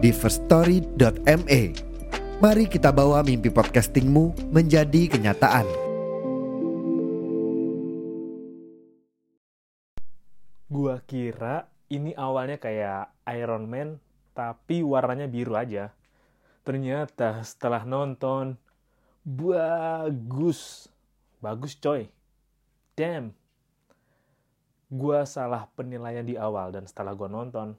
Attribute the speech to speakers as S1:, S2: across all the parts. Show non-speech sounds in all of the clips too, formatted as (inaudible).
S1: di firststory.me. Mari kita bawa mimpi podcastingmu menjadi kenyataan.
S2: Gua kira ini awalnya kayak Iron Man, tapi warnanya biru aja. Ternyata setelah nonton, bagus. Bagus coy. Damn. Gua salah penilaian di awal dan setelah gua nonton,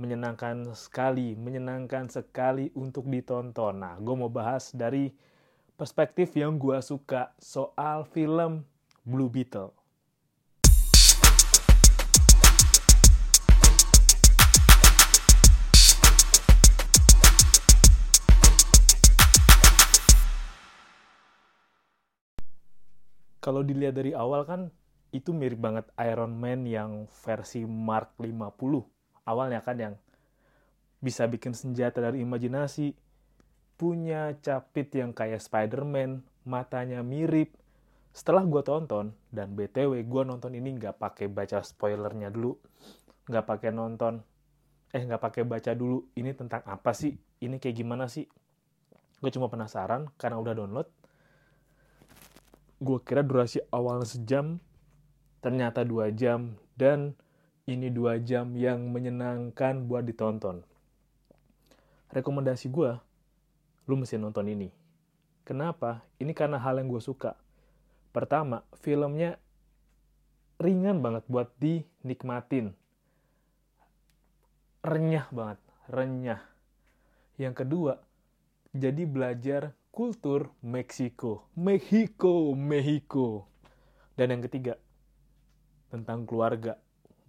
S2: menyenangkan sekali, menyenangkan sekali untuk ditonton. Nah, gue mau bahas dari perspektif yang gue suka soal film Blue Beetle. Kalau dilihat dari awal kan itu mirip banget Iron Man yang versi Mark 50 awalnya kan yang bisa bikin senjata dari imajinasi, punya capit yang kayak Spider-Man, matanya mirip. Setelah gue tonton, dan BTW gue nonton ini nggak pakai baca spoilernya dulu, nggak pakai nonton, eh nggak pakai baca dulu, ini tentang apa sih, ini kayak gimana sih. Gue cuma penasaran karena udah download. Gue kira durasi awalnya sejam, ternyata dua jam, dan ini dua jam yang menyenangkan buat ditonton. Rekomendasi gue, lu mesti nonton ini. Kenapa? Ini karena hal yang gue suka. Pertama, filmnya ringan banget buat dinikmatin. Renyah banget, renyah. Yang kedua, jadi belajar kultur Meksiko. Mexico, Mexico. Dan yang ketiga, tentang keluarga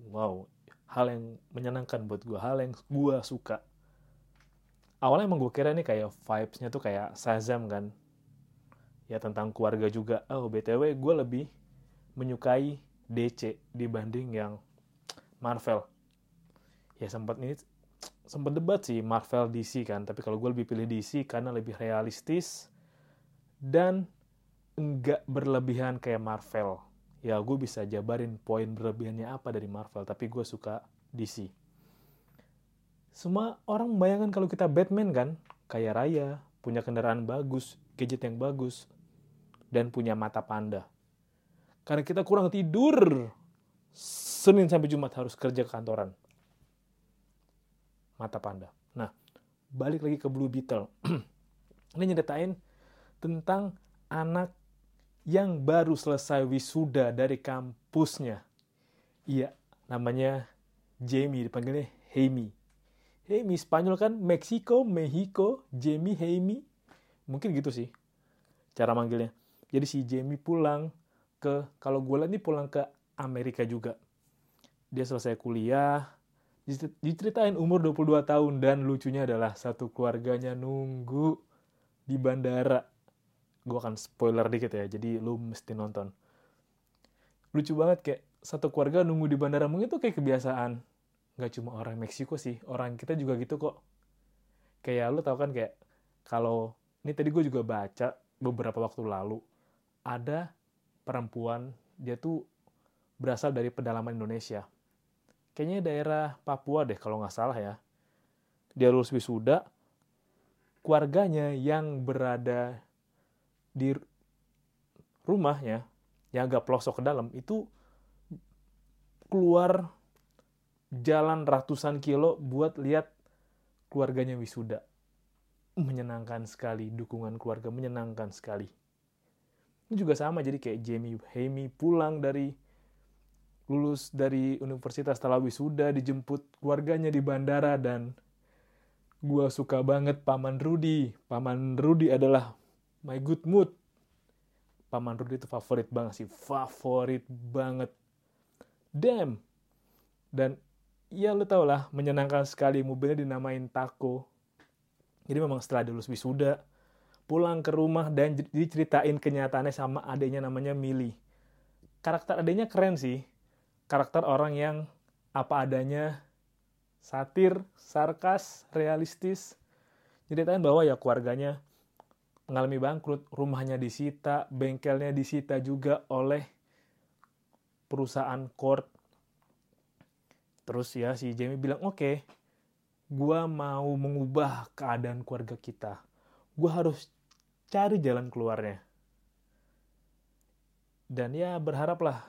S2: wow hal yang menyenangkan buat gue hal yang gue suka. Awalnya emang gue kira ini kayak vibesnya tuh kayak Shazam kan? Ya tentang keluarga juga. Oh btw gue lebih menyukai DC dibanding yang Marvel. Ya sempat ini sempat debat sih Marvel DC kan? Tapi kalau gue lebih pilih DC karena lebih realistis dan enggak berlebihan kayak Marvel ya gue bisa jabarin poin berlebihannya apa dari Marvel, tapi gue suka DC. Semua orang membayangkan kalau kita Batman kan, kaya raya, punya kendaraan bagus, gadget yang bagus, dan punya mata panda. Karena kita kurang tidur, Senin sampai Jumat harus kerja ke kantoran. Mata panda. Nah, balik lagi ke Blue Beetle. (clears throat) Ini nyeritain tentang anak yang baru selesai wisuda dari kampusnya. Iya, namanya Jamie, dipanggilnya Hemi. Hemi, Spanyol kan Meksiko, Mexico, Jamie, Hemi. Mungkin gitu sih cara manggilnya. Jadi si Jamie pulang ke, kalau gue lihat nih pulang ke Amerika juga. Dia selesai kuliah, diceritain umur 22 tahun dan lucunya adalah satu keluarganya nunggu di bandara gue akan spoiler dikit ya jadi lu mesti nonton. Lucu banget kayak satu keluarga nunggu di bandara mungkin tuh kayak kebiasaan. Nggak cuma orang Meksiko sih orang kita juga gitu kok. Kayak lu tau kan kayak kalau ini tadi gue juga baca beberapa waktu lalu ada perempuan dia tuh berasal dari pedalaman Indonesia. Kayaknya daerah Papua deh kalau nggak salah ya. Dia lulus wisuda keluarganya yang berada di rumahnya yang agak pelosok ke dalam itu keluar jalan ratusan kilo buat lihat keluarganya wisuda. Menyenangkan sekali, dukungan keluarga menyenangkan sekali. Ini juga sama, jadi kayak Jamie Hemi pulang dari lulus dari universitas setelah wisuda, dijemput keluarganya di bandara, dan gue suka banget Paman Rudy. Paman Rudy adalah My Good Mood. Paman Rudy itu favorit banget sih, favorit banget. Damn. Dan ya lu tau lah, menyenangkan sekali mobilnya dinamain Taco. Jadi memang setelah dia lulus wisuda, pulang ke rumah dan diceritain kenyataannya sama adiknya namanya Mili. Karakter adiknya keren sih. Karakter orang yang apa adanya, satir, sarkas, realistis. Ceritain bahwa ya keluarganya mengalami bangkrut, rumahnya disita, bengkelnya disita juga oleh perusahaan court. Terus ya si Jamie bilang, oke, okay, gue mau mengubah keadaan keluarga kita. Gue harus cari jalan keluarnya. Dan ya berharaplah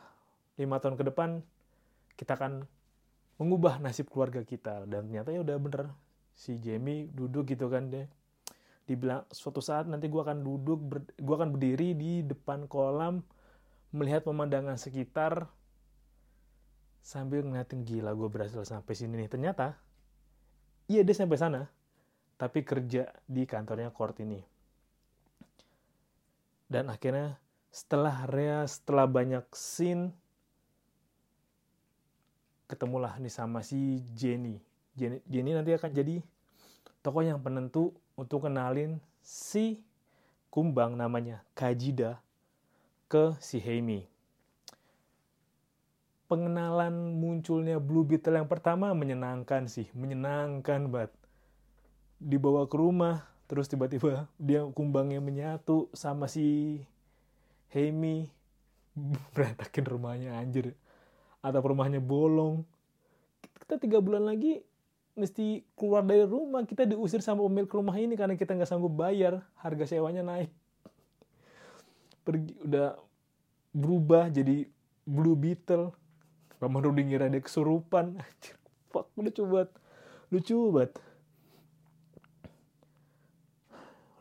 S2: lima tahun ke depan kita akan mengubah nasib keluarga kita. Dan ternyata ya udah bener. Si Jamie duduk gitu kan deh. Dibilang suatu saat nanti gue akan duduk, gue akan berdiri di depan kolam melihat pemandangan sekitar sambil ngeliatin gila gue berhasil sampai sini nih. Ternyata, iya dia sampai sana, tapi kerja di kantornya Court ini. Dan akhirnya setelah Rea, setelah banyak scene, ketemulah nih sama si Jenny. Jenny, Jenny nanti akan jadi tokoh yang penentu untuk kenalin si kumbang namanya Kajida ke si Heimi. Pengenalan munculnya Blue Beetle yang pertama menyenangkan sih, menyenangkan banget. Dibawa ke rumah, terus tiba-tiba dia kumbangnya menyatu sama si Hemi (laughs) berantakin rumahnya anjir. Atau rumahnya bolong. Kita tiga bulan lagi mesti keluar dari rumah kita diusir sama pemilik rumah ini karena kita nggak sanggup bayar harga sewanya naik pergi udah berubah jadi Blue Beetle Roman Rudi ngira dia kesurupan. (laughs) Fuck, lucu banget. Lucu banget.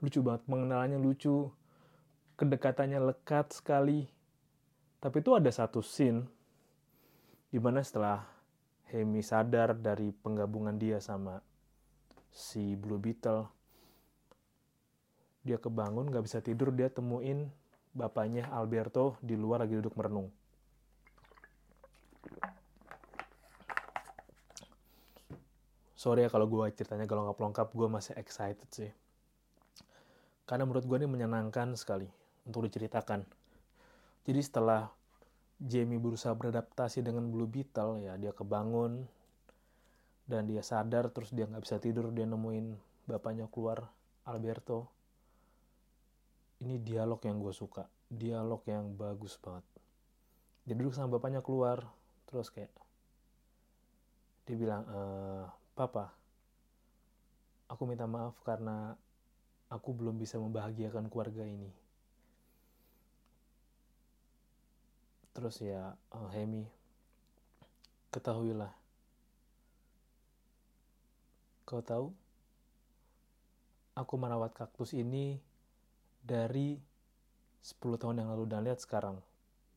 S2: Lucu banget, mengenalannya lucu. Kedekatannya lekat sekali. Tapi itu ada satu scene di mana setelah Hemi sadar dari penggabungan dia sama si Blue Beetle, dia kebangun gak bisa tidur dia temuin bapaknya Alberto di luar lagi duduk merenung. Sorry ya kalau gue ceritanya kalau nggak lengkap gue masih excited sih. Karena menurut gue ini menyenangkan sekali untuk diceritakan. Jadi setelah Jamie berusaha beradaptasi dengan Blue Beetle ya dia kebangun dan dia sadar terus dia nggak bisa tidur dia nemuin bapaknya keluar Alberto ini dialog yang gue suka dialog yang bagus banget dia duduk sama bapaknya keluar terus kayak dia bilang e, Papa, aku minta maaf karena aku belum bisa membahagiakan keluarga ini. Terus ya, uh, Hemi, ketahuilah. Kau tahu, aku merawat kaktus ini dari 10 tahun yang lalu dan lihat sekarang.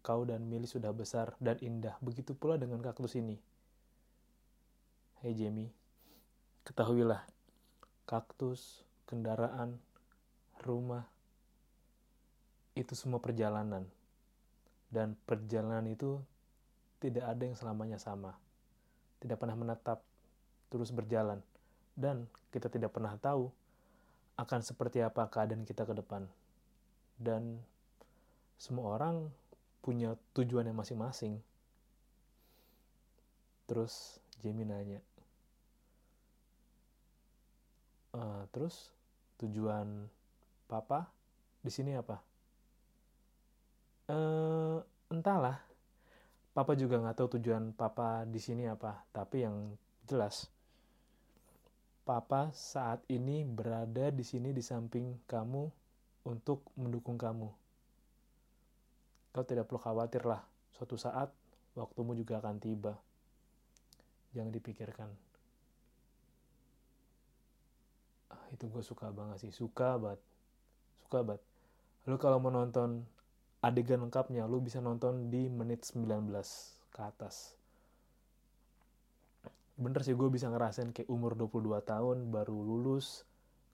S2: Kau dan Milly sudah besar dan indah. Begitu pula dengan kaktus ini. Hei Jamie, Ketahuilah, kaktus, kendaraan, rumah, itu semua perjalanan. Dan perjalanan itu tidak ada yang selamanya sama. Tidak pernah menetap, terus berjalan. Dan kita tidak pernah tahu akan seperti apa keadaan kita ke depan. Dan semua orang punya tujuan yang masing-masing. Terus Jamie nanya, Uh, terus tujuan papa di sini apa? Uh, entahlah. Papa juga nggak tahu tujuan papa di sini apa. Tapi yang jelas, papa saat ini berada di sini di samping kamu untuk mendukung kamu. Kau tidak perlu khawatir lah. Suatu saat waktumu juga akan tiba. Jangan dipikirkan. itu gue suka banget sih suka banget suka banget lu kalau mau nonton adegan lengkapnya lu bisa nonton di menit 19 ke atas. Bener sih gue bisa ngerasain kayak umur 22 tahun baru lulus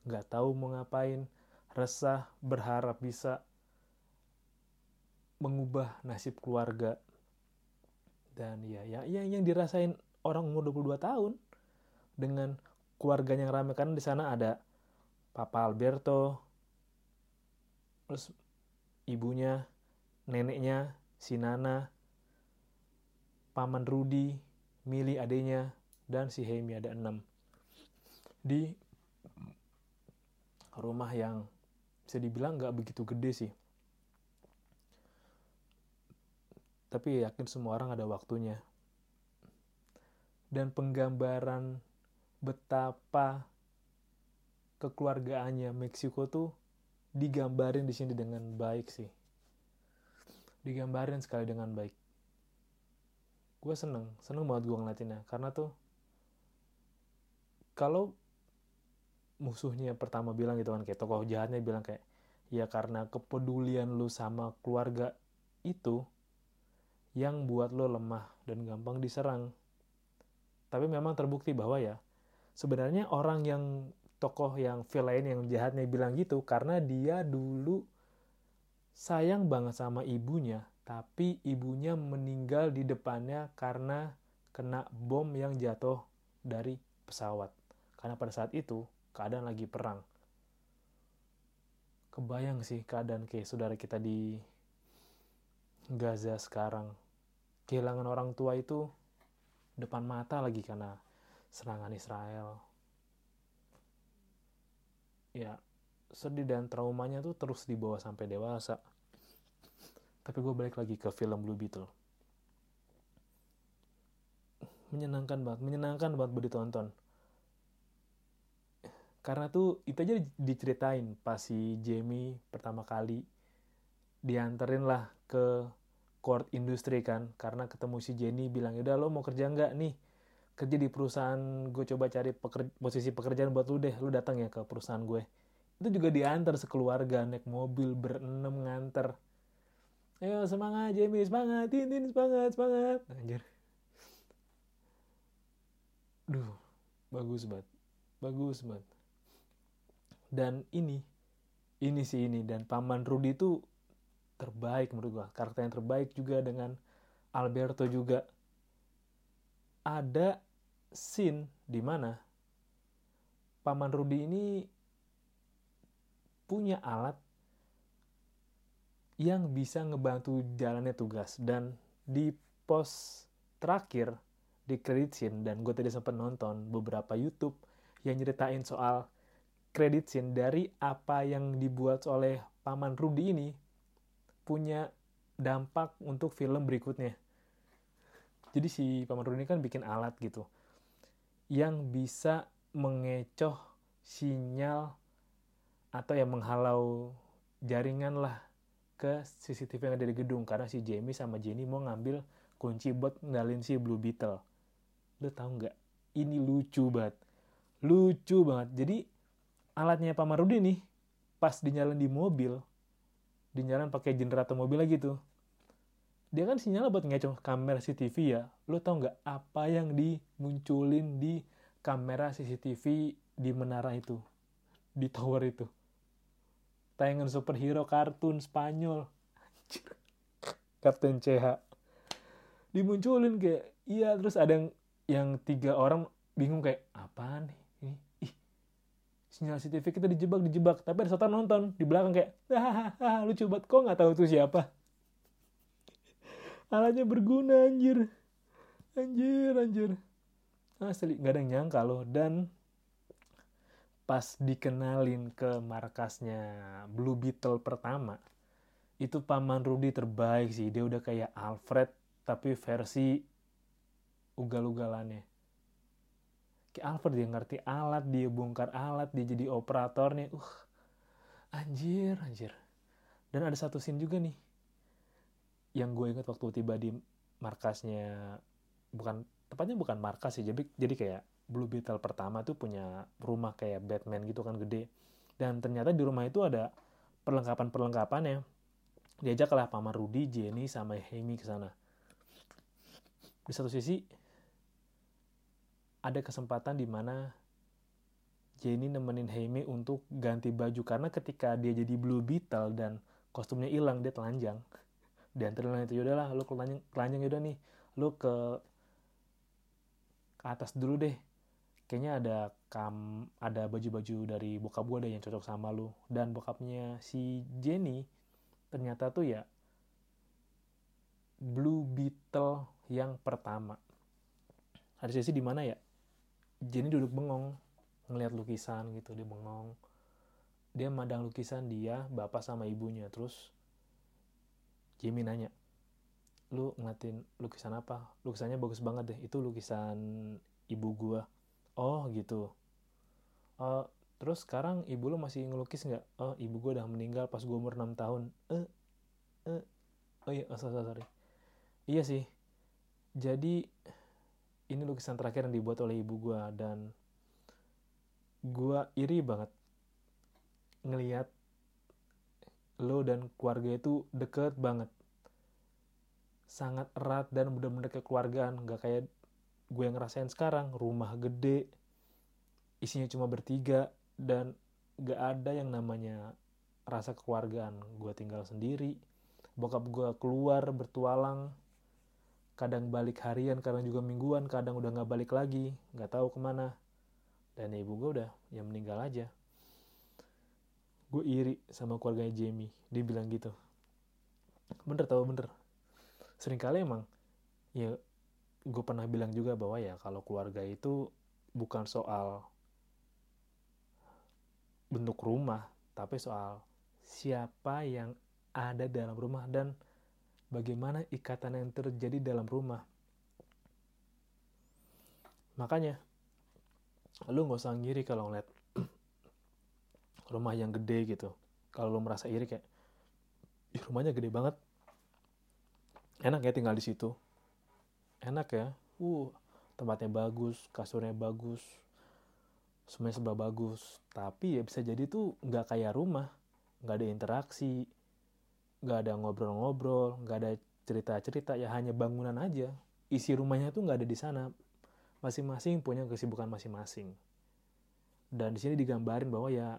S2: nggak tahu mau ngapain resah berharap bisa mengubah nasib keluarga. Dan ya ya, ya yang dirasain orang umur 22 tahun dengan keluarganya yang ramai karena di sana ada Papa Alberto, terus ibunya, neneknya, si Nana, Paman Rudi, Mili adenya, dan si Hemi ada enam. Di rumah yang bisa dibilang nggak begitu gede sih. Tapi yakin semua orang ada waktunya. Dan penggambaran betapa kekeluargaannya Meksiko tuh digambarin di sini dengan baik sih. Digambarin sekali dengan baik. Gue seneng, seneng banget gue ngeliatinnya. Karena tuh, kalau musuhnya pertama bilang gitu kan, kayak tokoh jahatnya bilang kayak, ya karena kepedulian lu sama keluarga itu, yang buat lo lemah dan gampang diserang. Tapi memang terbukti bahwa ya, sebenarnya orang yang tokoh yang villain yang jahatnya bilang gitu karena dia dulu sayang banget sama ibunya, tapi ibunya meninggal di depannya karena kena bom yang jatuh dari pesawat. Karena pada saat itu keadaan lagi perang. Kebayang sih keadaan kayak saudara kita di Gaza sekarang. Kehilangan orang tua itu depan mata lagi karena serangan Israel. Ya, sedih dan traumanya tuh terus dibawa sampai dewasa. Tapi gue balik lagi ke film Blue Beetle. Menyenangkan banget, menyenangkan banget buat ditonton. Karena tuh itu aja diceritain pas si Jamie pertama kali dianterin lah ke court industri kan karena ketemu si Jenny bilang udah lo mau kerja nggak nih kerja di perusahaan gue coba cari pekerja, posisi pekerjaan buat lu deh lu datang ya ke perusahaan gue itu juga diantar sekeluarga naik mobil berenam nganter. Ayo semangat Jamie semangat ini semangat semangat. Anjir. Duh bagus banget bagus banget. Dan ini ini sih ini dan paman Rudy tuh terbaik menurut gua. Karakter yang terbaik juga dengan Alberto juga. Ada scene di mana paman Rudy ini punya alat yang bisa ngebantu jalannya tugas dan di pos terakhir di credit scene dan gue tadi sempat nonton beberapa YouTube yang nyeritain soal credit scene dari apa yang dibuat oleh paman Rudy ini punya dampak untuk film berikutnya. Jadi si Paman Rudy ini kan bikin alat gitu yang bisa mengecoh sinyal atau yang menghalau jaringan lah ke CCTV yang ada di gedung karena si Jamie sama Jenny mau ngambil kunci buat ngendalin si Blue Beetle. Lo tau nggak? Ini lucu banget. Lucu banget. Jadi alatnya Paman Rudy nih pas dinyalain di mobil dinyalain pakai generator mobil lagi tuh dia kan sinyal buat ngecoh kamera CCTV ya lo tau nggak apa yang dimunculin di kamera CCTV di menara itu di tower itu tayangan superhero kartun Spanyol. Kapten CH dimunculin kayak iya terus ada yang yang tiga orang bingung kayak apa nih? Ini sinyal CCTV kita dijebak dijebak. Tapi ada satu nonton di belakang kayak hahaha lucu banget kok nggak tahu tuh siapa? Alatnya berguna anjir. Anjir anjir. Asli nggak ada yang nyangka loh. Dan pas dikenalin ke markasnya Blue Beetle pertama itu paman Rudy terbaik sih. Dia udah kayak Alfred tapi versi ugal-ugalannya. Kayak Alfred dia ngerti alat dia bongkar alat dia jadi operatornya. Uh anjir anjir. Dan ada satu scene juga nih yang gue ingat waktu tiba di markasnya bukan tepatnya bukan markas sih jadi jadi kayak Blue Beetle pertama tuh punya rumah kayak Batman gitu kan gede. Dan ternyata di rumah itu ada perlengkapan perlengkapannya diajaklah paman Rudy, Jenny sama Hemi ke sana. Di satu sisi ada kesempatan di mana Jenny nemenin Hemi untuk ganti baju. Karena ketika dia jadi Blue Beetle dan kostumnya hilang dia telanjang. (laughs) Diantarin itu yaudah lah lu telanjang telanjang yaudah nih. Lu ke ke atas dulu deh. Kayaknya ada kam ada baju-baju dari bokap gue deh yang cocok sama lu dan bokapnya si Jenny. Ternyata tuh ya Blue Beetle yang pertama. Ada sesi di mana ya Jenny duduk bengong ngeliat lukisan gitu dia bengong. Dia madang lukisan dia bapak sama ibunya. Terus Jamie nanya lu ngeliatin lukisan apa? Lukisannya bagus banget deh. Itu lukisan ibu gua. Oh gitu. Oh terus sekarang ibu lu masih ngelukis nggak? Oh ibu gua udah meninggal pas gua umur 6 tahun. Eh eh. Oh iya oh, sorry, sorry iya sih. Jadi ini lukisan terakhir yang dibuat oleh ibu gua dan gua iri banget ngelihat lo dan keluarga itu deket banget sangat erat dan bener-bener kekeluargaan nggak kayak gue yang ngerasain sekarang. Rumah gede isinya cuma bertiga dan gak ada yang namanya rasa kekeluargaan. Gue tinggal sendiri bokap gue keluar bertualang kadang balik harian kadang juga mingguan kadang udah nggak balik lagi nggak tahu ke mana. Dan ibu gue udah yang meninggal aja. Gue iri sama keluarganya Jamie. Dia bilang gitu. Bener tau bener sering kali emang ya gue pernah bilang juga bahwa ya kalau keluarga itu bukan soal bentuk rumah tapi soal siapa yang ada dalam rumah dan bagaimana ikatan yang terjadi dalam rumah. Makanya lu nggak usah ngiri kalau ngeliat (clears throat) rumah yang gede gitu. Kalau lo merasa iri kayak Ih, rumahnya gede banget enak ya tinggal di situ. Enak ya. Uh tempatnya bagus kasurnya bagus semuanya serba bagus. Tapi ya bisa jadi tuh nggak kayak rumah. Nggak ada interaksi nggak ada ngobrol-ngobrol nggak ada cerita-cerita. Ya hanya bangunan aja. Isi rumahnya tuh nggak ada di sana. Masing-masing punya kesibukan masing-masing. Dan di sini digambarin bahwa ya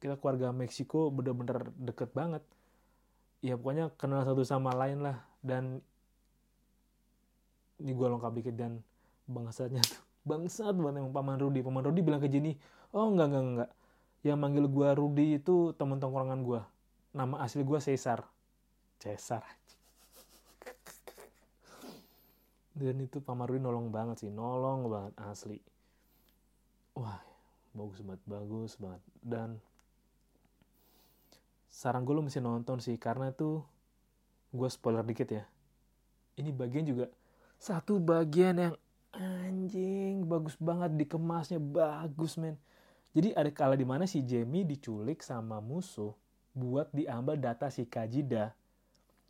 S2: kita keluarga Meksiko bener-bener deket banget ya pokoknya kenal satu sama lain lah. Dan ini gue lengkap dikit dan bangsatnya tuh. (laughs) Bangsat banget emang Paman Rudi. Paman Rudi bilang ke Jenny oh enggak enggak enggak. Yang manggil gue Rudi itu temen tongkrongan gue nama asli gue Caesar Caesar (laughs) dan itu Paman Rudi nolong banget sih. Nolong banget asli. Wah bagus banget bagus banget. Dan saran gue lo mesti nonton sih karena tuh gue spoiler dikit ya. Ini bagian juga satu bagian yang anjing bagus banget dikemasnya bagus men. Jadi ada kala di mana si Jamie diculik sama musuh buat diambil data si Kajida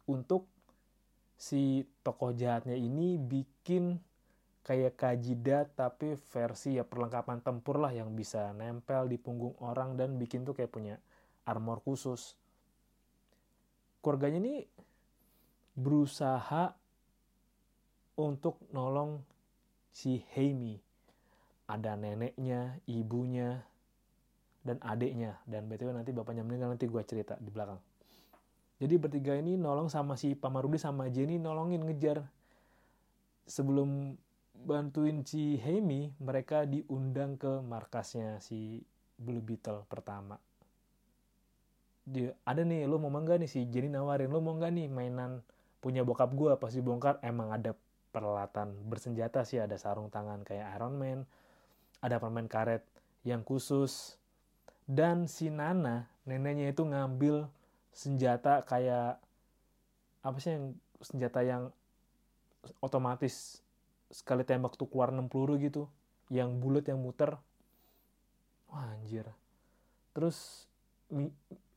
S2: untuk si tokoh jahatnya ini bikin kayak Kajida tapi versi ya perlengkapan tempur lah yang bisa nempel di punggung orang dan bikin tuh kayak punya armor khusus. Keluarganya ini berusaha untuk nolong si Heimi. Ada neneknya, ibunya, dan adiknya. Dan BTW nanti bapaknya meninggal nanti gue cerita di belakang. Jadi bertiga ini nolong sama si Pamarudi sama Jenny nolongin ngejar. Sebelum bantuin si Heimi, mereka diundang ke markasnya si Blue Beetle pertama dia ada nih lo mau nggak nih? Si Jenny nawarin lo mau nggak nih mainan punya bokap gue pas dibongkar? Emang ada peralatan bersenjata sih ada sarung tangan kayak Iron Man ada permen karet yang khusus. Dan si Nana neneknya itu ngambil senjata kayak apa sih yang senjata yang otomatis sekali tembak tuh keluar 6 peluru gitu yang bulat yang muter. Wah anjir. Terus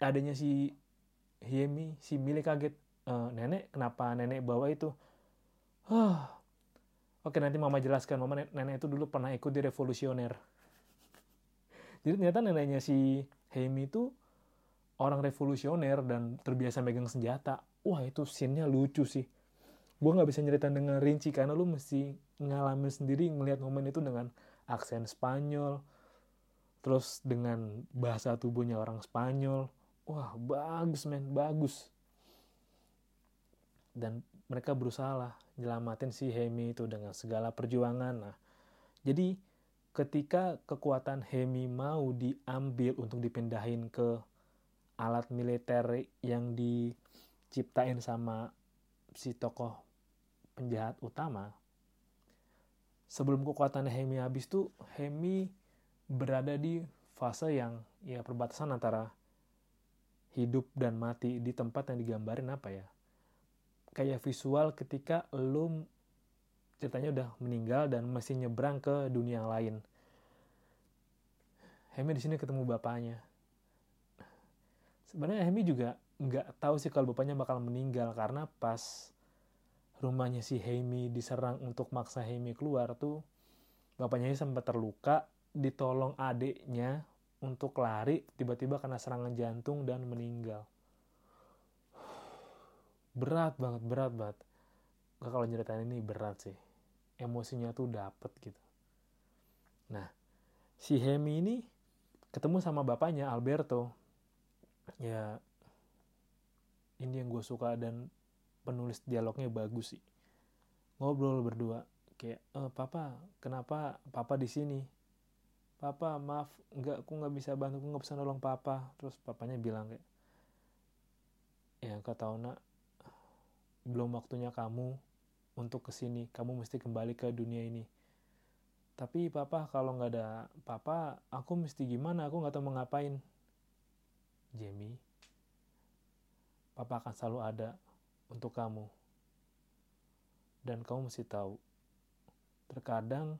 S2: adanya si Hiemi, si Mili kaget. E, nenek, kenapa nenek bawa itu? Huh. Oke, nanti mama jelaskan. Mama nenek itu dulu pernah ikut di revolusioner. Jadi ternyata neneknya si Hemi itu orang revolusioner dan terbiasa megang senjata. Wah, itu scene-nya lucu sih. Gue nggak bisa nyeritain dengan rinci karena lu mesti ngalamin sendiri ngelihat momen itu dengan aksen Spanyol, terus dengan bahasa tubuhnya orang Spanyol wah bagus men bagus. Dan mereka berusaha lah nyelamatin si Hemi itu dengan segala perjuangan. Nah jadi ketika kekuatan Hemi mau diambil untuk dipindahin ke alat militer yang diciptain sama si tokoh penjahat utama sebelum kekuatan Hemi habis tuh Hemi berada di fase yang ya perbatasan antara hidup dan mati di tempat yang digambarin apa ya kayak visual ketika lu ceritanya udah meninggal dan masih nyebrang ke dunia yang lain. Hemi di sini ketemu bapaknya. Sebenarnya Hemi juga nggak tahu sih kalau bapaknya bakal meninggal karena pas rumahnya si Hemi diserang untuk maksa Hemi keluar tuh bapaknya sempat terluka ditolong adiknya untuk lari tiba-tiba kena serangan jantung dan meninggal. Berat banget berat banget. Gak kalau nyeritain ini berat sih. Emosinya tuh dapet gitu. Nah si Hemi ini ketemu sama bapaknya Alberto. Ya ini yang gue suka dan penulis dialognya bagus sih. Ngobrol berdua kayak e, papa kenapa papa di sini papa maaf nggak aku nggak bisa bantu aku nggak bisa nolong papa. Terus papanya bilang kayak ya kak tahu nak. Belum waktunya kamu untuk ke sini kamu mesti kembali ke dunia ini. Tapi papa kalau nggak ada papa aku mesti gimana? Aku nggak tahu mau ngapain. Jamie papa akan selalu ada untuk kamu. Dan kamu mesti tahu terkadang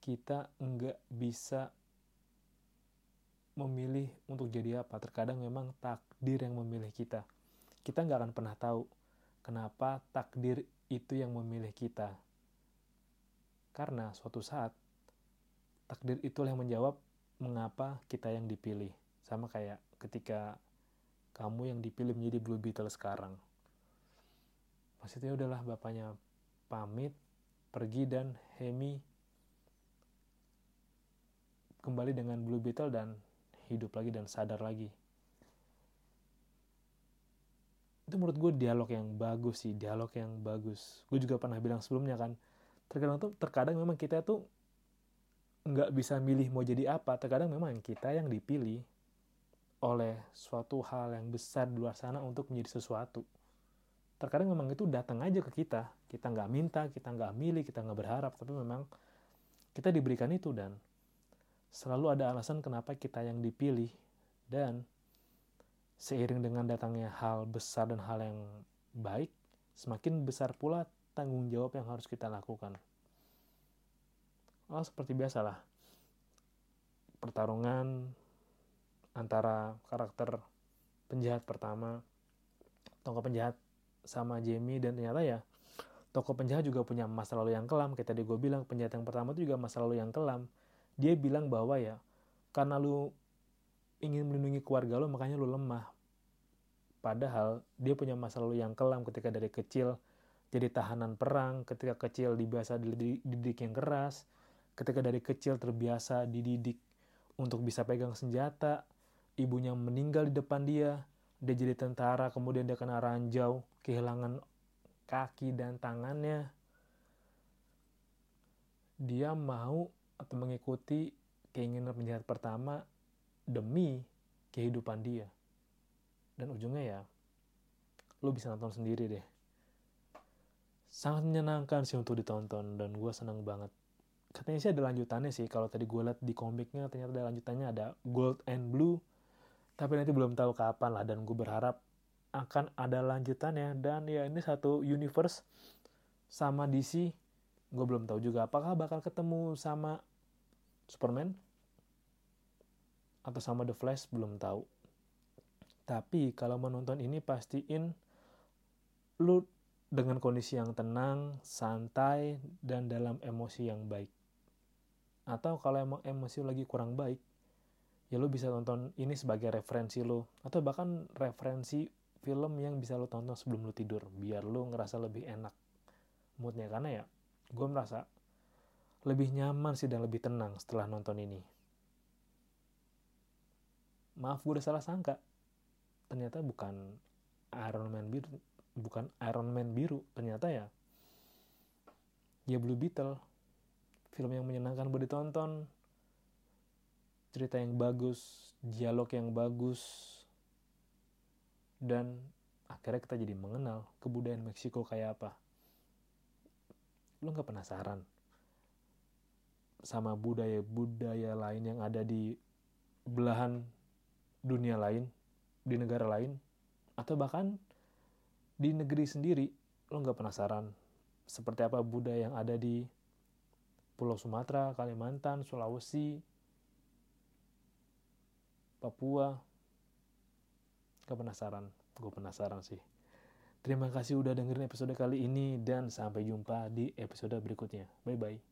S2: kita nggak bisa memilih untuk jadi apa. Terkadang memang takdir yang memilih kita. Kita nggak akan pernah tahu kenapa takdir itu yang memilih kita. Karena suatu saat takdir itulah yang menjawab mengapa kita yang dipilih. Sama kayak ketika kamu yang dipilih menjadi Blue Beetle sekarang. Maksudnya udahlah bapaknya pamit, pergi dan Hemi kembali dengan Blue Beetle dan hidup lagi dan sadar lagi. Itu menurut gue dialog yang bagus sih, dialog yang bagus. Gue juga pernah bilang sebelumnya kan, terkadang tuh terkadang memang kita tuh nggak bisa milih mau jadi apa. Terkadang memang kita yang dipilih oleh suatu hal yang besar di luar sana untuk menjadi sesuatu. Terkadang memang itu datang aja ke kita. Kita nggak minta, kita nggak milih, kita nggak berharap, tapi memang kita diberikan itu dan selalu ada alasan kenapa kita yang dipilih dan seiring dengan datangnya hal besar dan hal yang baik, semakin besar pula tanggung jawab yang harus kita lakukan. Oh, seperti biasalah. Pertarungan antara karakter penjahat pertama, tokoh penjahat sama Jamie dan ternyata ya tokoh penjahat juga punya masa lalu yang kelam. Kayak tadi gue bilang penjahat yang pertama itu juga masa lalu yang kelam dia bilang bahwa ya karena lu ingin melindungi keluarga lu makanya lu lemah. Padahal dia punya masa lalu yang kelam ketika dari kecil jadi tahanan perang ketika kecil dibiasa dididik yang keras ketika dari kecil terbiasa dididik untuk bisa pegang senjata ibunya meninggal di depan dia dia jadi tentara kemudian dia kena ranjau kehilangan kaki dan tangannya. Dia mau atau mengikuti keinginan penjahat pertama demi kehidupan dia. Dan ujungnya ya, lo bisa nonton sendiri deh. Sangat menyenangkan sih untuk ditonton dan gue senang banget. Katanya sih ada lanjutannya sih, kalau tadi gue liat di komiknya ternyata ada lanjutannya ada Gold and Blue. Tapi nanti belum tahu kapan lah dan gue berharap akan ada lanjutannya dan ya ini satu universe sama DC gue belum tahu juga apakah bakal ketemu sama Superman atau sama The Flash belum tahu. Tapi kalau menonton ini pastiin lu dengan kondisi yang tenang, santai, dan dalam emosi yang baik. Atau kalau emang emosi lagi kurang baik, ya lu bisa tonton ini sebagai referensi lu. Atau bahkan referensi film yang bisa lu tonton sebelum lu tidur. Biar lu ngerasa lebih enak moodnya. Karena ya, gue merasa lebih nyaman sih dan lebih tenang setelah nonton ini. Maaf gue udah salah sangka. Ternyata bukan Iron Man biru, bukan Iron Man biru. Ternyata ya ya Blue Beetle. film yang menyenangkan buat ditonton, cerita yang bagus, dialog yang bagus, dan akhirnya kita jadi mengenal kebudayaan Meksiko kayak apa. Lo nggak penasaran sama budaya-budaya lain yang ada di belahan dunia lain, di negara lain, atau bahkan di negeri sendiri, lo nggak penasaran seperti apa budaya yang ada di Pulau Sumatera, Kalimantan, Sulawesi, Papua. Gak penasaran? Gue penasaran sih. Terima kasih udah dengerin episode kali ini dan sampai jumpa di episode berikutnya. Bye-bye.